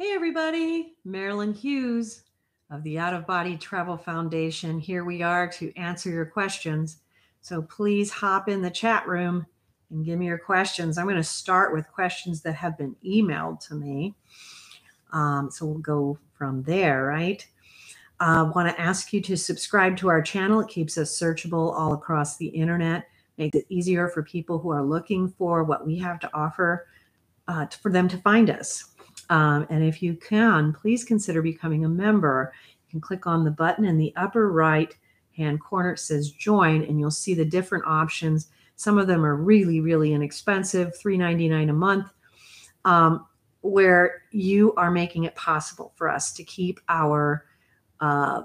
Hey, everybody, Marilynn Hughes of the Out of Body Travel Foundation. Here we are to answer your questions. So please hop in the chat room and give me your questions. I'm going to start with questions that have been emailed to me. Um, so we'll go from there, right? I uh, want to ask you to subscribe to our channel. It keeps us searchable all across the internet, makes it easier for people who are looking for what we have to offer uh, for them to find us. Um, and if you can, please consider becoming a member. You can click on the button in the upper right hand corner. It says join, and you'll see the different options. Some of them are really, really inexpensive, $3.99 a month, um, where you are making it possible for us to keep our uh,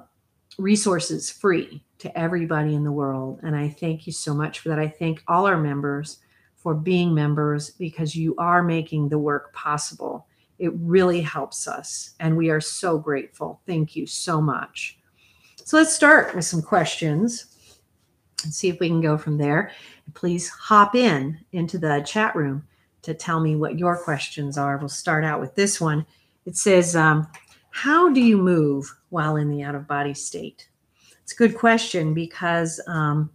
resources free to everybody in the world. And I thank you so much for that. I thank all our members for being members because you are making the work possible. It really helps us, and we are so grateful. Thank you so much. So let's start with some questions and see if we can go from there. Please hop in into the chat room to tell me what your questions are. We'll start out with this one. It says, um, How do you move while in the out of body state? It's a good question because um,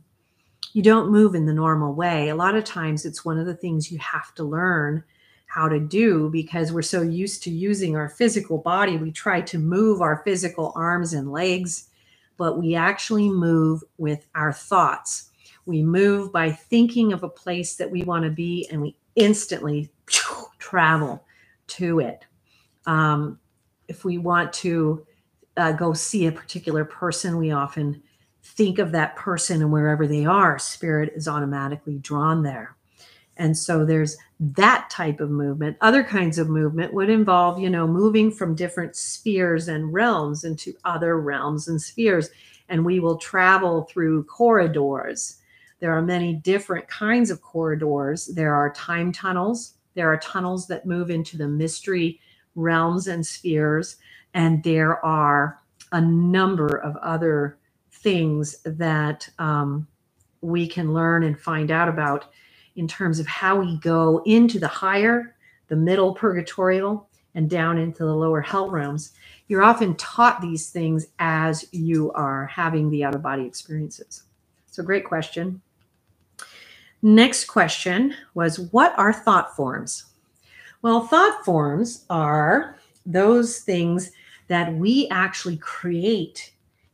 you don't move in the normal way. A lot of times, it's one of the things you have to learn how to do because we're so used to using our physical body. We try to move our physical arms and legs, but we actually move with our thoughts. We move by thinking of a place that we want to be and we instantly travel to it. Um, if we want to uh, go see a particular person, we often think of that person and wherever they are, spirit is automatically drawn there. And so there's that type of movement. Other kinds of movement would involve, you know, moving from different spheres and realms into other realms and spheres. And we will travel through corridors. There are many different kinds of corridors. There are time tunnels. There are tunnels that move into the mystery realms and spheres. And there are a number of other things that um, we can learn and find out about in terms of how we go into the higher, the middle purgatorial, and down into the lower hell realms. You're often taught these things as you are having the out of body experiences. So, great question. Next question was What are thought forms? Well, thought forms are those things that we actually create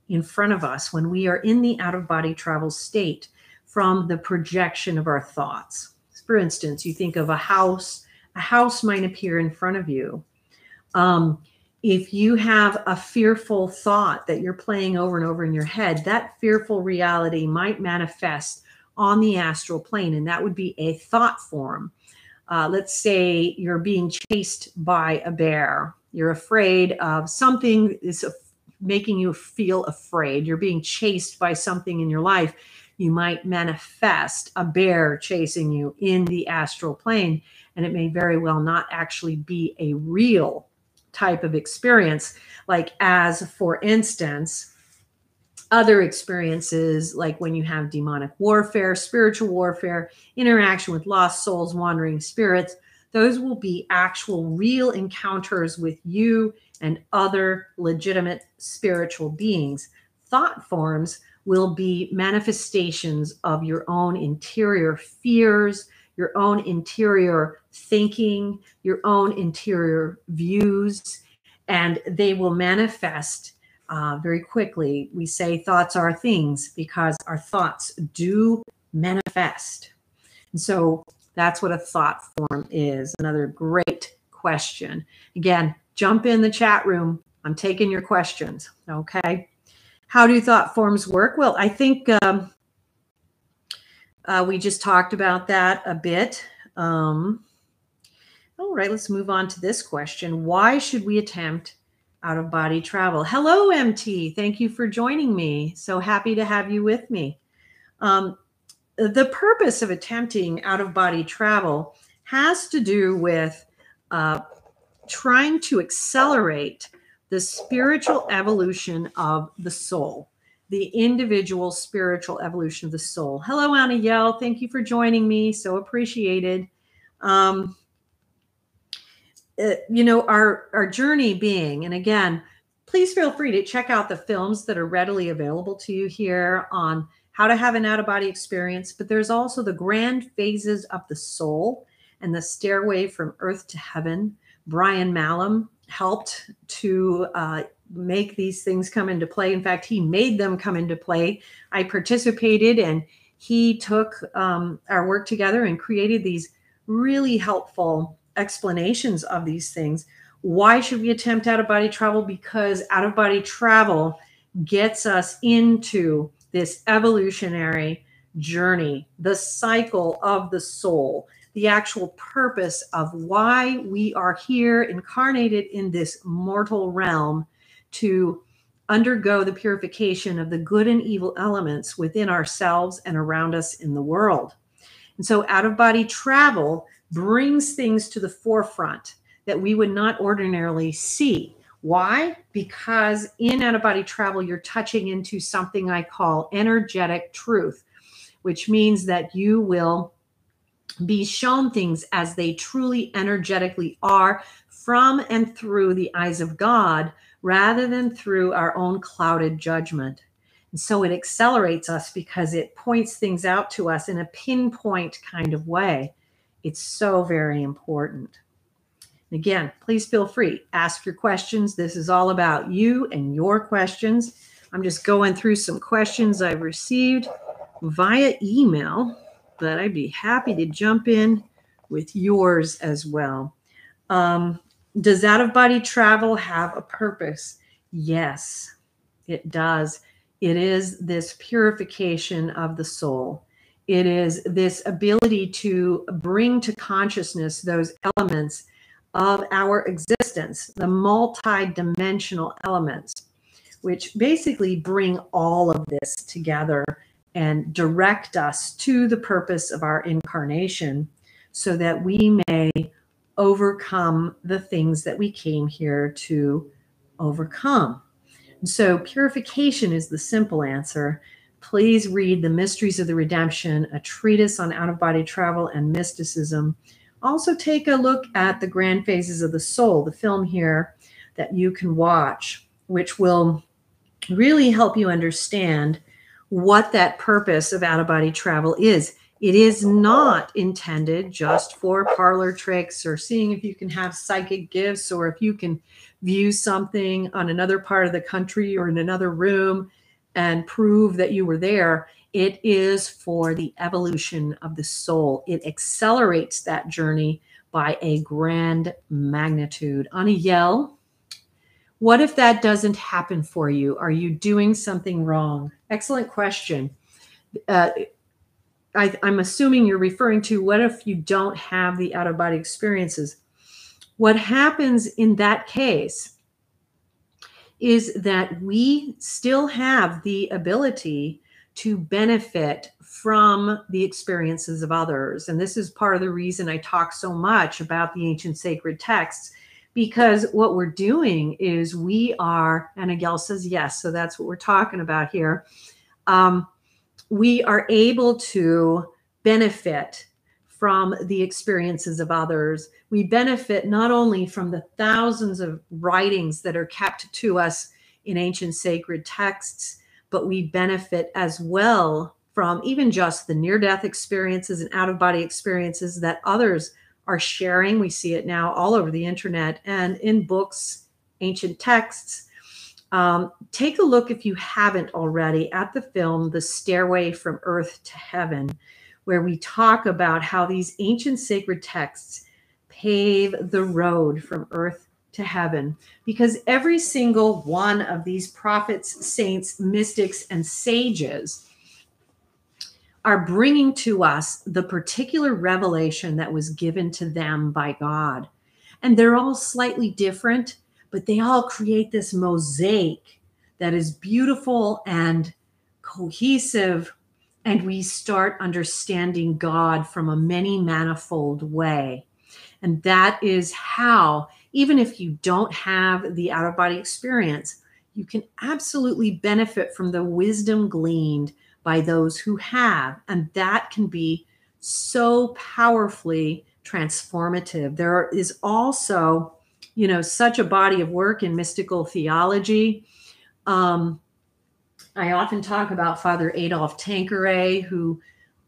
in front of us when we are in the out of body travel state from the projection of our thoughts. For instance, you think of a house, a house might appear in front of you. Um, if you have a fearful thought that you're playing over and over in your head, that fearful reality might manifest on the astral plane, and that would be a thought form. Uh, let's say you're being chased by a bear. You're afraid of something is making you feel afraid. You're being chased by something in your life you might manifest a bear chasing you in the astral plane, and it may very well not actually be a real type of experience. Like, as for instance, other experiences like when you have demonic warfare, spiritual warfare, interaction with lost souls, wandering spirits, those will be actual real encounters with you and other legitimate spiritual beings. Thought forms will be manifestations of your own interior fears, your own interior thinking, your own interior views, and they will manifest uh, very quickly. We say thoughts are things because our thoughts do manifest. And so that's what a thought form is. Another great question. Again, jump in the chat room. I'm taking your questions. Okay. How do thought forms work? Well, I think um, uh, we just talked about that a bit. Um, all right, let's move on to this question. Why should we attempt out of body travel? Hello, MT. Thank you for joining me. So happy to have you with me. Um, the purpose of attempting out of body travel has to do with uh, trying to accelerate the spiritual evolution of the soul, the individual spiritual evolution of the soul. Hello, Anna Yell. Thank you for joining me. So appreciated. Um, uh, you know, our our journey being, and again, please feel free to check out the films that are readily available to you here on how to have an out of body experience. But there's also the grand phases of the soul and the stairway from earth to heaven. Brian Malum helped to uh, make these things come into play. In fact, he made them come into play. I participated and he took um, our work together and created these really helpful explanations of these things. Why should we attempt out of body travel? Because out of body travel gets us into this evolutionary journey, the cycle of the soul, the actual purpose of why we are here incarnated in this mortal realm to undergo the purification of the good and evil elements within ourselves and around us in the world. And so, out of body travel brings things to the forefront that we would not ordinarily see. Why? Because in out of body travel, you're touching into something I call energetic truth, which means that you will be shown things as they truly energetically are from and through the eyes of God rather than through our own clouded judgment. And so it accelerates us because it points things out to us in a pinpoint kind of way. It's so very important. Again, please feel free, ask your questions. This is all about you and your questions. I'm just going through some questions I've received via email but I'd be happy to jump in with yours as well. Um, does out of body travel have a purpose? Yes, it does. It is this purification of the soul. It is this ability to bring to consciousness those elements of our existence, the multi-dimensional elements, which basically bring all of this together and direct us to the purpose of our incarnation so that we may overcome the things that we came here to overcome. And so, purification is the simple answer. Please read The Mysteries of the Redemption, a treatise on out of body travel and mysticism. Also, take a look at The Grand Phases of the Soul, the film here that you can watch, which will really help you understand what that purpose of out of body travel is. It is not intended just for parlor tricks or seeing if you can have psychic gifts or if you can view something on another part of the country or in another room and prove that you were there. It is for the evolution of the soul. It accelerates that journey by a grand magnitude. On a yell, what if that doesn't happen for you? Are you doing something wrong? Excellent question. Uh, I, I'm assuming you're referring to what if you don't have the out of body experiences? What happens in that case is that we still have the ability to benefit from the experiences of others. And this is part of the reason I talk so much about the ancient sacred texts because what we're doing is we are, and Agel says yes, so that's what we're talking about here. Um, we are able to benefit from the experiences of others. We benefit not only from the thousands of writings that are kept to us in ancient sacred texts, but we benefit as well from even just the near death experiences and out of body experiences that others are sharing. We see it now all over the internet and in books, ancient texts. Um, take a look if you haven't already at the film, The Stairway from Earth to Heaven, where we talk about how these ancient sacred texts pave the road from earth to heaven. Because every single one of these prophets, saints, mystics, and sages are bringing to us the particular revelation that was given to them by God. And they're all slightly different, but they all create this mosaic that is beautiful and cohesive. And we start understanding God from a many manifold way. And that is how, even if you don't have the out of body experience, you can absolutely benefit from the wisdom gleaned by those who have. And that can be so powerfully transformative. There is also, you know, such a body of work in mystical theology. Um, I often talk about Father Adolphe Tanqueray, who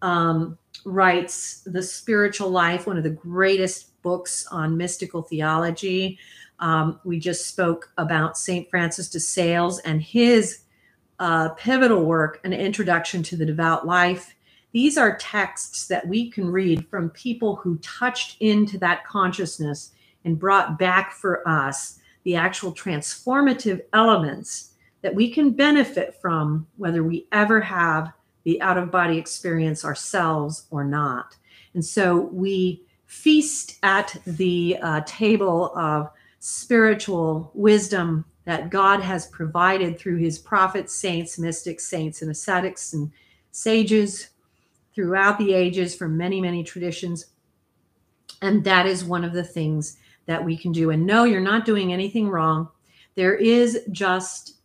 um, writes The Spiritual Life, one of the greatest books on mystical theology. Um, we just spoke about St. Francis de Sales and his uh, pivotal work, An Introduction to the Devout Life. These are texts that we can read from people who touched into that consciousness and brought back for us the actual transformative elements that we can benefit from, whether we ever have the out of body experience ourselves or not. And so we feast at the uh, table of spiritual wisdom that God has provided through his prophets, saints, mystics, saints, and ascetics and sages throughout the ages from many, many traditions. And that is one of the things that we can do. And no, you're not doing anything wrong. There is just,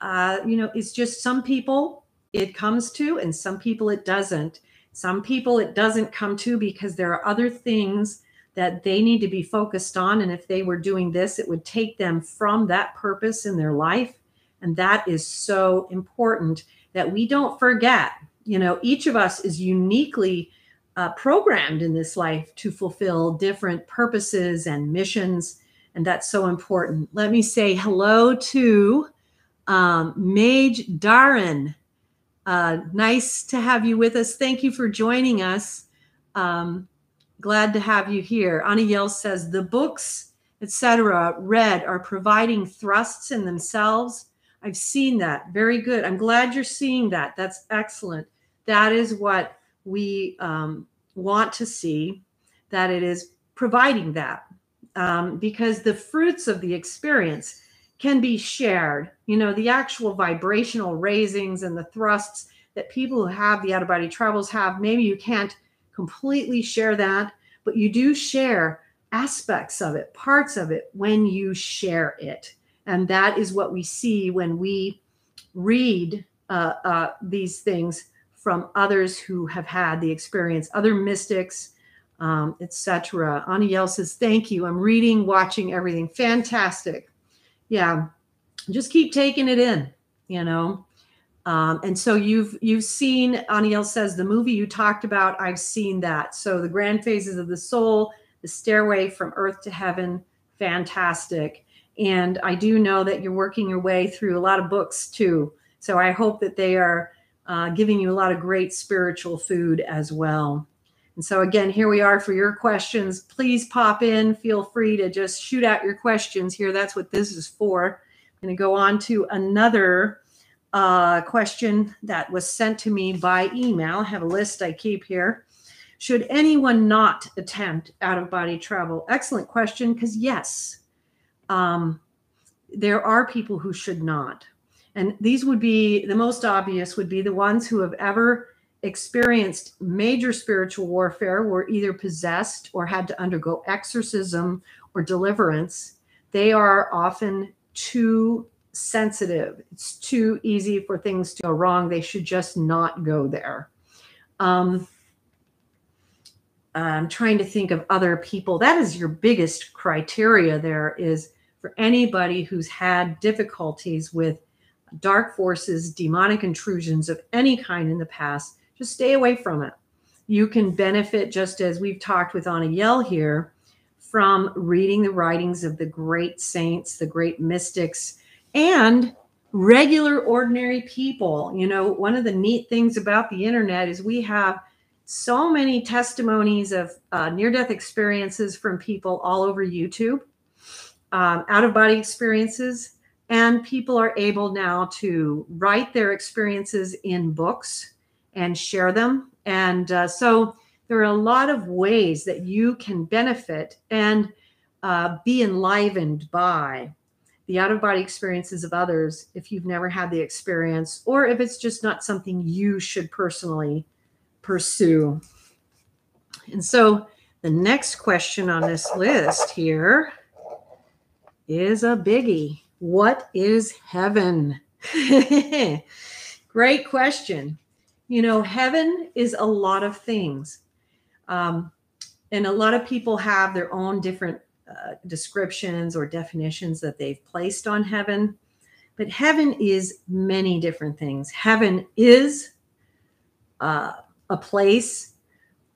uh, you know, it's just some people it comes to, and some people it doesn't. Some people it doesn't come to because there are other things that they need to be focused on. And if they were doing this, it would take them from that purpose in their life. And that is so important that we don't forget. You know, each of us is uniquely uh, programmed in this life to fulfill different purposes and missions. And that's so important. Let me say hello to um, Mage Darren. Uh, nice to have you with us. Thank you for joining us. Um, Glad to have you here. Anna Yale says the books, etc., read are providing thrusts in themselves. I've seen that. Very good. I'm glad you're seeing that. That's excellent. That is what we um, want to see, that it is providing that. Um, because the fruits of the experience can be shared. You know, the actual vibrational raisings and the thrusts that people who have the out of body travels have, maybe you can't completely share that, but you do share aspects of it, parts of it when you share it. And that is what we see when we read uh, uh, these things from others who have had the experience, other mystics, um, etc. Aniel says, "Thank you. I'm reading, watching everything. Fantastic. Yeah, just keep taking it in. You know, um, and so you've you've seen Aniel says the movie you talked about. I've seen that. So the grand phases of the soul, the stairway from earth to heaven, fantastic. And I do know that you're working your way through a lot of books too. So I hope that they are uh, giving you a lot of great spiritual food as well. And so again, here we are for your questions. Please pop in. Feel free to just shoot out your questions here. That's what this is for. I'm going to go on to another uh, question that was sent to me by email. I have a list I keep here. Should anyone not attempt out of body travel? Excellent question, because yes, um, there are people who should not. And these would be the most obvious, would be the ones who have ever experienced major spiritual warfare, were either possessed or had to undergo exorcism or deliverance. They are often too sensitive. It's too easy for things to go wrong. They should just not go there. Um, I'm trying to think of other people. That is your biggest criteria there is for anybody who's had difficulties with dark forces, demonic intrusions of any kind in the past, just stay away from it. You can benefit, just as we've talked with Anna Yell here, from reading the writings of the great saints, the great mystics, and regular, ordinary people. You know, one of the neat things about the internet is we have so many testimonies of uh, near death experiences from people all over YouTube, um, out of body experiences. And people are able now to write their experiences in books and share them. And uh, so there are a lot of ways that you can benefit and uh, be enlivened by the out of body experiences of others if you've never had the experience or if it's just not something you should personally pursue. And so the next question on this list here is a biggie. What is heaven? Great question. You know, heaven is a lot of things. Um, and a lot of people have their own different uh, descriptions or definitions that they've placed on heaven. But heaven is many different things. Heaven is uh, a place,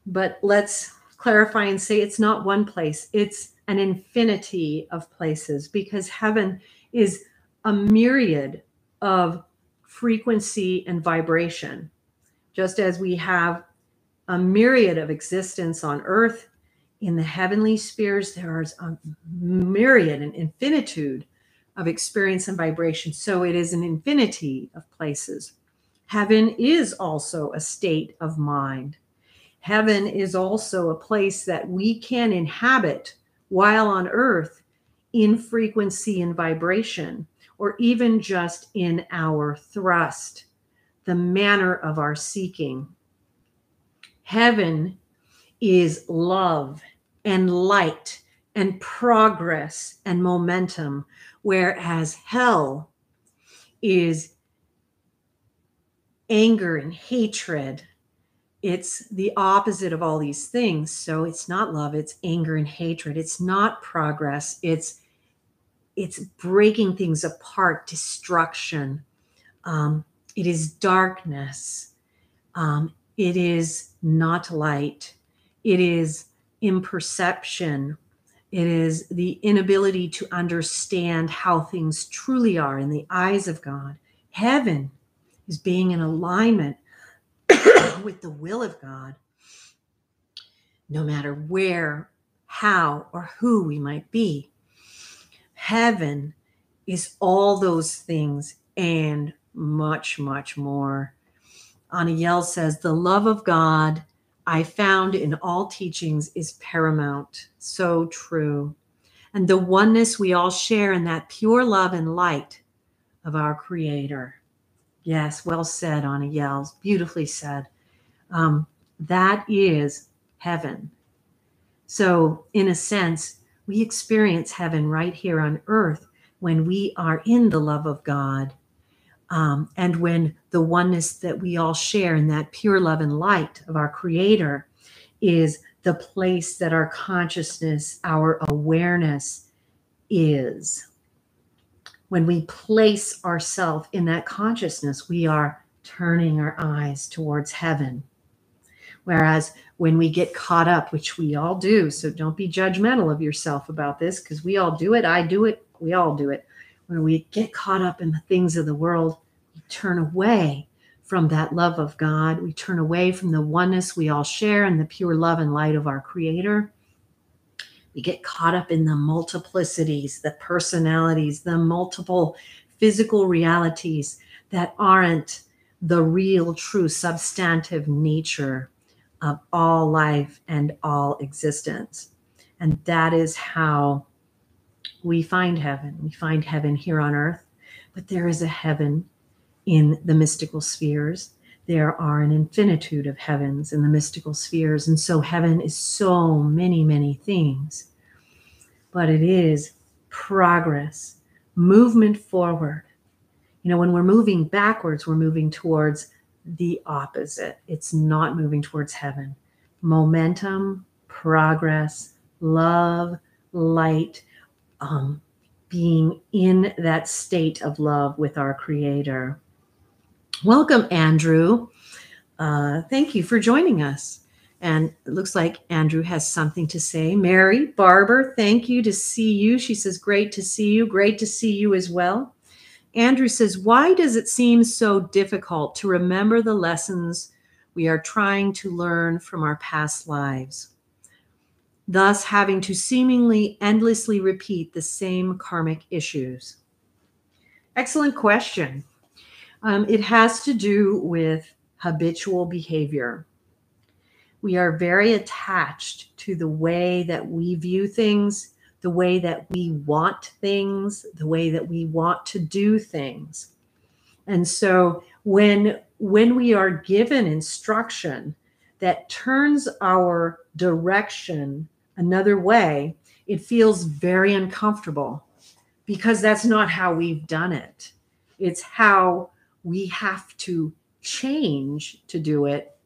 but let's clarify and say it's not one place, it's an infinity of places because heaven is a myriad of frequency and vibration. Just as we have a myriad of existence on earth, in the heavenly spheres, there is a myriad and infinitude of experience and vibration. So it is an infinity of places. Heaven is also a state of mind. Heaven is also a place that we can inhabit while on earth in frequency and vibration, or even just in our thrust, the manner of our seeking. Heaven is love and light and progress and momentum, whereas hell is anger and hatred. It's the opposite of all these things. So it's not love, it's anger and hatred. It's not progress. It's it's breaking things apart, destruction. Um, it is darkness. Um, it is not light. It is imperception. It is the inability to understand how things truly are in the eyes of God. Heaven is being in alignment with the will of God, no matter where, how, or who we might be. Heaven is all those things and much, much more. Aniel says, The love of God I found in all teachings is paramount. So true. And the oneness we all share in that pure love and light of our Creator. Yes, well said, Anna Yells. Beautifully said. Um, that is heaven. So, in a sense, we experience heaven right here on earth when we are in the love of God um, and when the oneness that we all share in that pure love and light of our Creator is the place that our consciousness, our awareness is. When we place ourselves in that consciousness, we are turning our eyes towards heaven. Whereas when we get caught up, which we all do, so don't be judgmental of yourself about this because we all do it. I do it. We all do it when we get caught up in the things of the world, we turn away from that love of God. We turn away from the oneness we all share and the pure love and light of our Creator. We get caught up in the multiplicities, the personalities, the multiple physical realities that aren't the real, true, substantive nature of all life and all existence. And that is how we find heaven. We find heaven here on earth, but there is a heaven in the mystical spheres. There are an infinitude of heavens in the mystical spheres. And so heaven is so many, many things. But it is progress, movement forward. You know, when we're moving backwards, we're moving towards the opposite. It's not moving towards heaven. Momentum, progress, love, light, um, being in that state of love with our Creator. Welcome, Andrew. Uh, thank you for joining us. And it looks like Andrew has something to say. Mary, Barber, thank you to see you. She says, Great to see you. Great to see you as well. Andrew says, Why does it seem so difficult to remember the lessons we are trying to learn from our past lives? thus having to seemingly endlessly repeat the same karmic issues? Excellent question. Um, it has to do with habitual behavior. We are very attached to the way that we view things, the way that we want things, the way that we want to do things. And so when when we are given instruction that turns our direction another way, it feels very uncomfortable because that's not how we've done it. It's how we have to change to do it,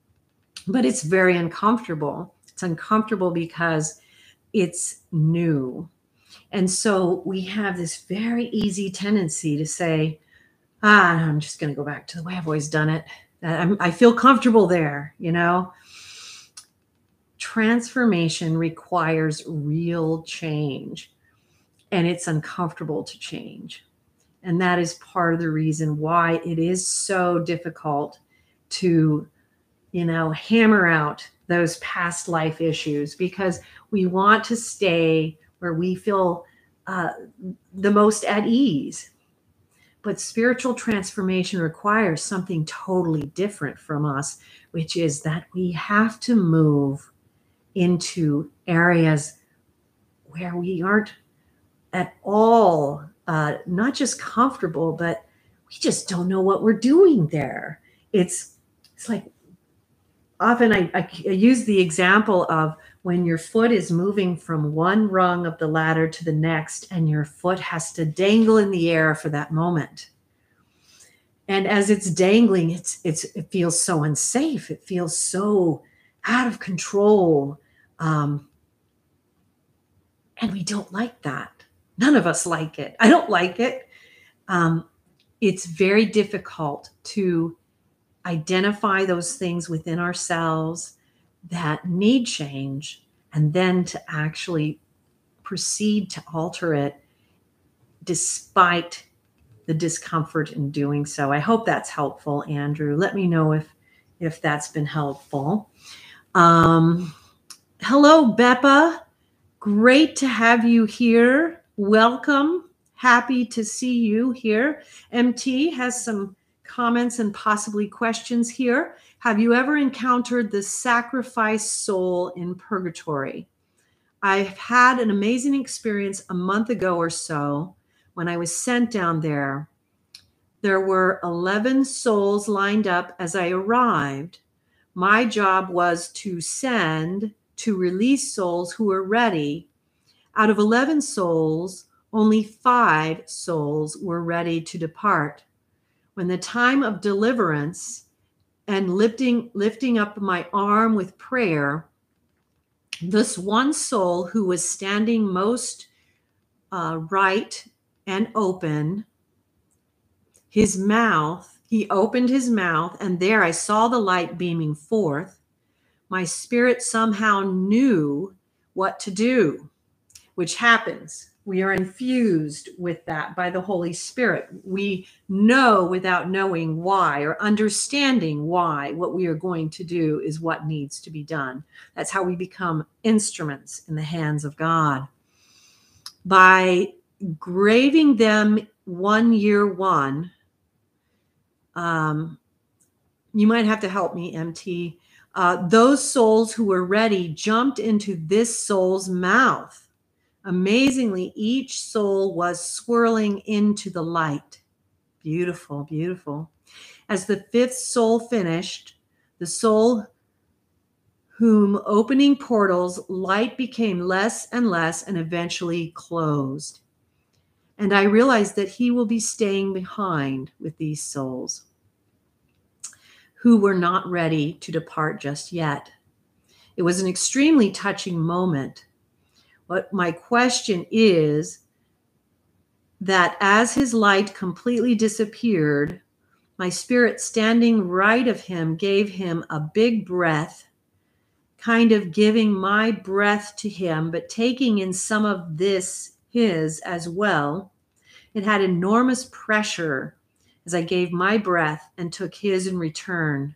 but it's very uncomfortable. It's uncomfortable because it's new. And so we have this very easy tendency to say, ah, I'm just going to go back to the way I've always done it. I'm, I feel comfortable there, you know. Transformation requires real change, and it's uncomfortable to change. And that is part of the reason why it is so difficult to, you know, hammer out those past life issues because we want to stay where we feel uh, the most at ease. But spiritual transformation requires something totally different from us, which is that we have to move into areas where we aren't at all uh, not just comfortable, but we just don't know what we're doing there. It's it's like often I, I, use the example of when your foot is moving from one rung of the ladder to the next, and your foot has to dangle in the air for that moment. And as it's dangling, it's it's it feels so unsafe. It feels so out of control. Um, and we don't like that. None of us like it. I don't like it. Um, it's very difficult to identify those things within ourselves that need change and then to actually proceed to alter it despite the discomfort in doing so. I hope that's helpful, Andrew. Let me know if if that's been helpful. Um, hello, Beppa. Great to have you here. Welcome. Happy to see you here. MT has some comments and possibly questions here. Have you ever encountered the sacrifice soul in purgatory? I've had an amazing experience a month ago or so when I was sent down there. There were 11 souls lined up as I arrived. My job was to send to release souls who were ready out of 11 souls, only five souls were ready to depart. When the time of deliverance and lifting, lifting up my arm with prayer, this one soul who was standing most uh, right and open, his mouth, he opened his mouth, and there I saw the light beaming forth. My spirit somehow knew what to do which happens. We are infused with that by the Holy Spirit. We know without knowing why or understanding why what we are going to do is what needs to be done. That's how we become instruments in the hands of God. By graving them one year one, um, you might have to help me, MT. Uh, those souls who were ready jumped into this soul's mouth Amazingly, each soul was swirling into the light. Beautiful, beautiful. As the fifth soul finished, the soul whom opening portals, light became less and less and eventually closed. And I realized that he will be staying behind with these souls who were not ready to depart just yet. It was an extremely touching moment but my question is that as his light completely disappeared, my spirit standing right of him gave him a big breath, kind of giving my breath to him, but taking in some of this, his as well. It had enormous pressure as I gave my breath and took his in return.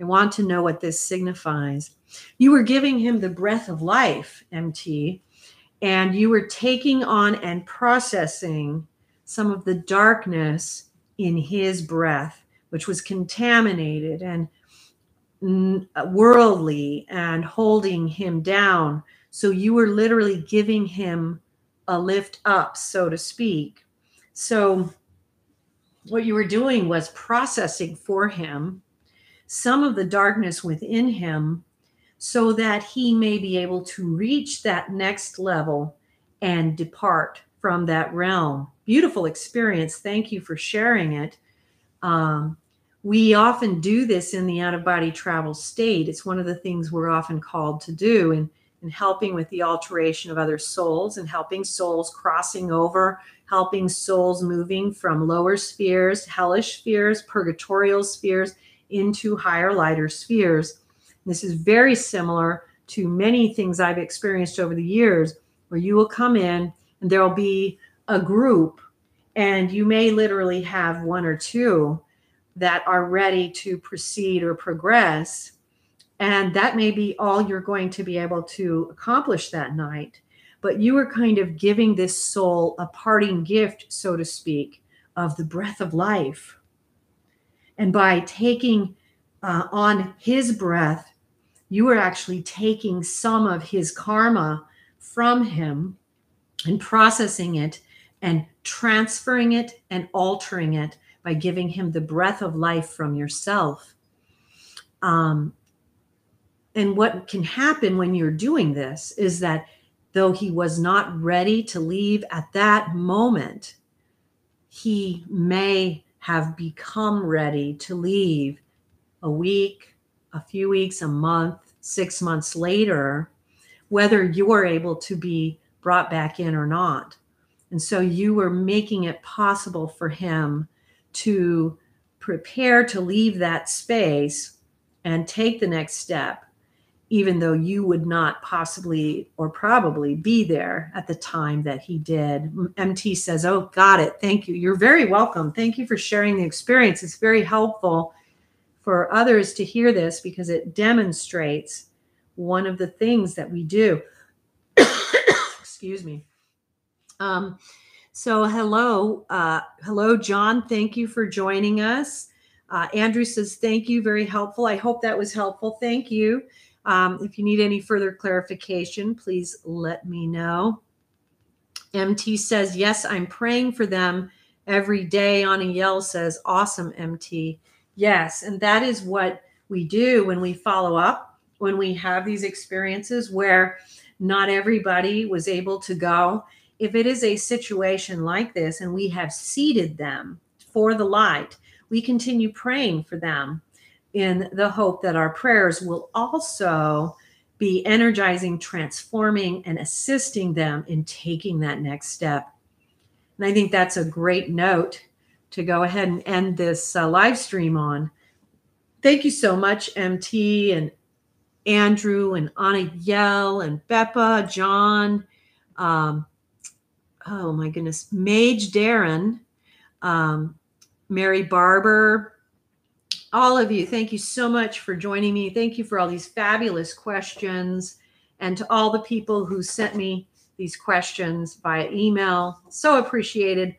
I want to know what this signifies. You were giving him the breath of life, MT, and you were taking on and processing some of the darkness in his breath, which was contaminated and uh, worldly and holding him down. So you were literally giving him a lift up, so to speak. So what you were doing was processing for him some of the darkness within him so that he may be able to reach that next level and depart from that realm. Beautiful experience. Thank you for sharing it. Um, we often do this in the out of body travel state. It's one of the things we're often called to do in, in helping with the alteration of other souls and helping souls crossing over, helping souls moving from lower spheres, hellish spheres, purgatorial spheres into higher, lighter spheres. This is very similar to many things I've experienced over the years where you will come in and there will be a group, and you may literally have one or two that are ready to proceed or progress. And that may be all you're going to be able to accomplish that night. But you are kind of giving this soul a parting gift, so to speak, of the breath of life. And by taking uh, on his breath, you are actually taking some of his karma from him and processing it and transferring it and altering it by giving him the breath of life from yourself. Um, and what can happen when you're doing this is that though he was not ready to leave at that moment, he may have become ready to leave a week, a few weeks, a month, six months later, whether you're able to be brought back in or not. And so you were making it possible for him to prepare to leave that space and take the next step, even though you would not possibly or probably be there at the time that he did. MT says, Oh, got it. Thank you. You're very welcome. Thank you for sharing the experience. It's very helpful for others to hear this because it demonstrates one of the things that we do. Excuse me. Um, so, hello, uh, hello, John. Thank you for joining us. Uh, Andrew says, Thank you, very helpful. I hope that was helpful. Thank you. Um, if you need any further clarification, please let me know. MT says, Yes, I'm praying for them every day. Yell says, Awesome, MT. Yes, and that is what we do when we follow up, when we have these experiences where not everybody was able to go if it is a situation like this and we have seated them for the light, we continue praying for them in the hope that our prayers will also be energizing, transforming, and assisting them in taking that next step. And I think that's a great note to go ahead and end this uh, live stream on. Thank you so much, MT and Andrew and Anna Yell and Beppa, John. Um, oh my goodness, Mage Darren, um, Mary Barber, all of you, thank you so much for joining me. Thank you for all these fabulous questions. And to all the people who sent me these questions via email, so appreciated.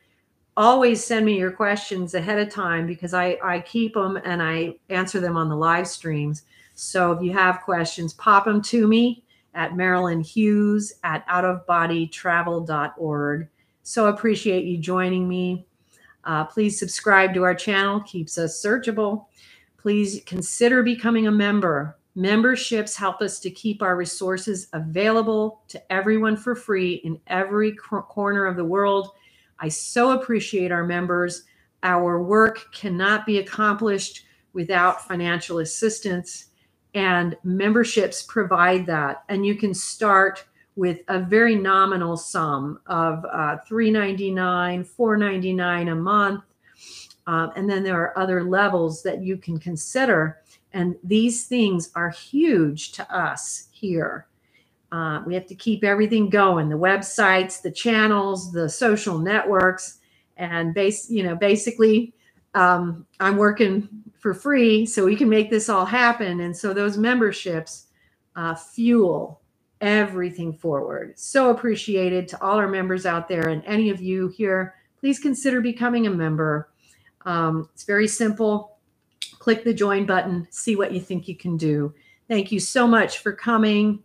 Always send me your questions ahead of time because I, I keep them and I answer them on the live streams. So if you have questions, pop them to me at Marilynn Hughes at outofbodytravel.org. So appreciate you joining me. Uh, please subscribe to our channel, keeps us searchable. Please consider becoming a member. Memberships help us to keep our resources available to everyone for free in every corner of the world. I so appreciate our members. Our work cannot be accomplished without financial assistance and memberships provide that. And you can start with a very nominal sum of uh, 399 499 a month. Um, and then there are other levels that you can consider and these things are huge to us here uh, we have to keep everything going the websites the channels the social networks and base you know basically um, i'm working for free so we can make this all happen. And so those memberships uh, fuel everything forward. So appreciated to all our members out there and any of you here. Please consider becoming a member. Um, it's very simple. Click the join button, see what you think you can do. Thank you so much for coming.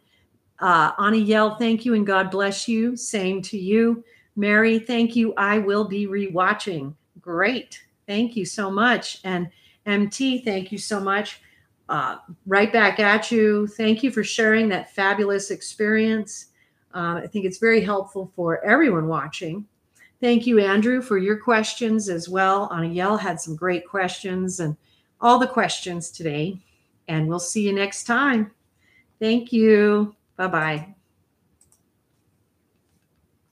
Uh, Anna Yell, thank you and God bless you. Same to you. Mary, thank you. I will be rewatching. Great. Thank you so much. And MT, thank you so much. Uh, right back at you. Thank you for sharing that fabulous experience. Uh, I think it's very helpful for everyone watching. Thank you, Andrew, for your questions as well. Anna Yell had some great questions, and all the questions today, and we'll see you next time. Thank you. Bye bye.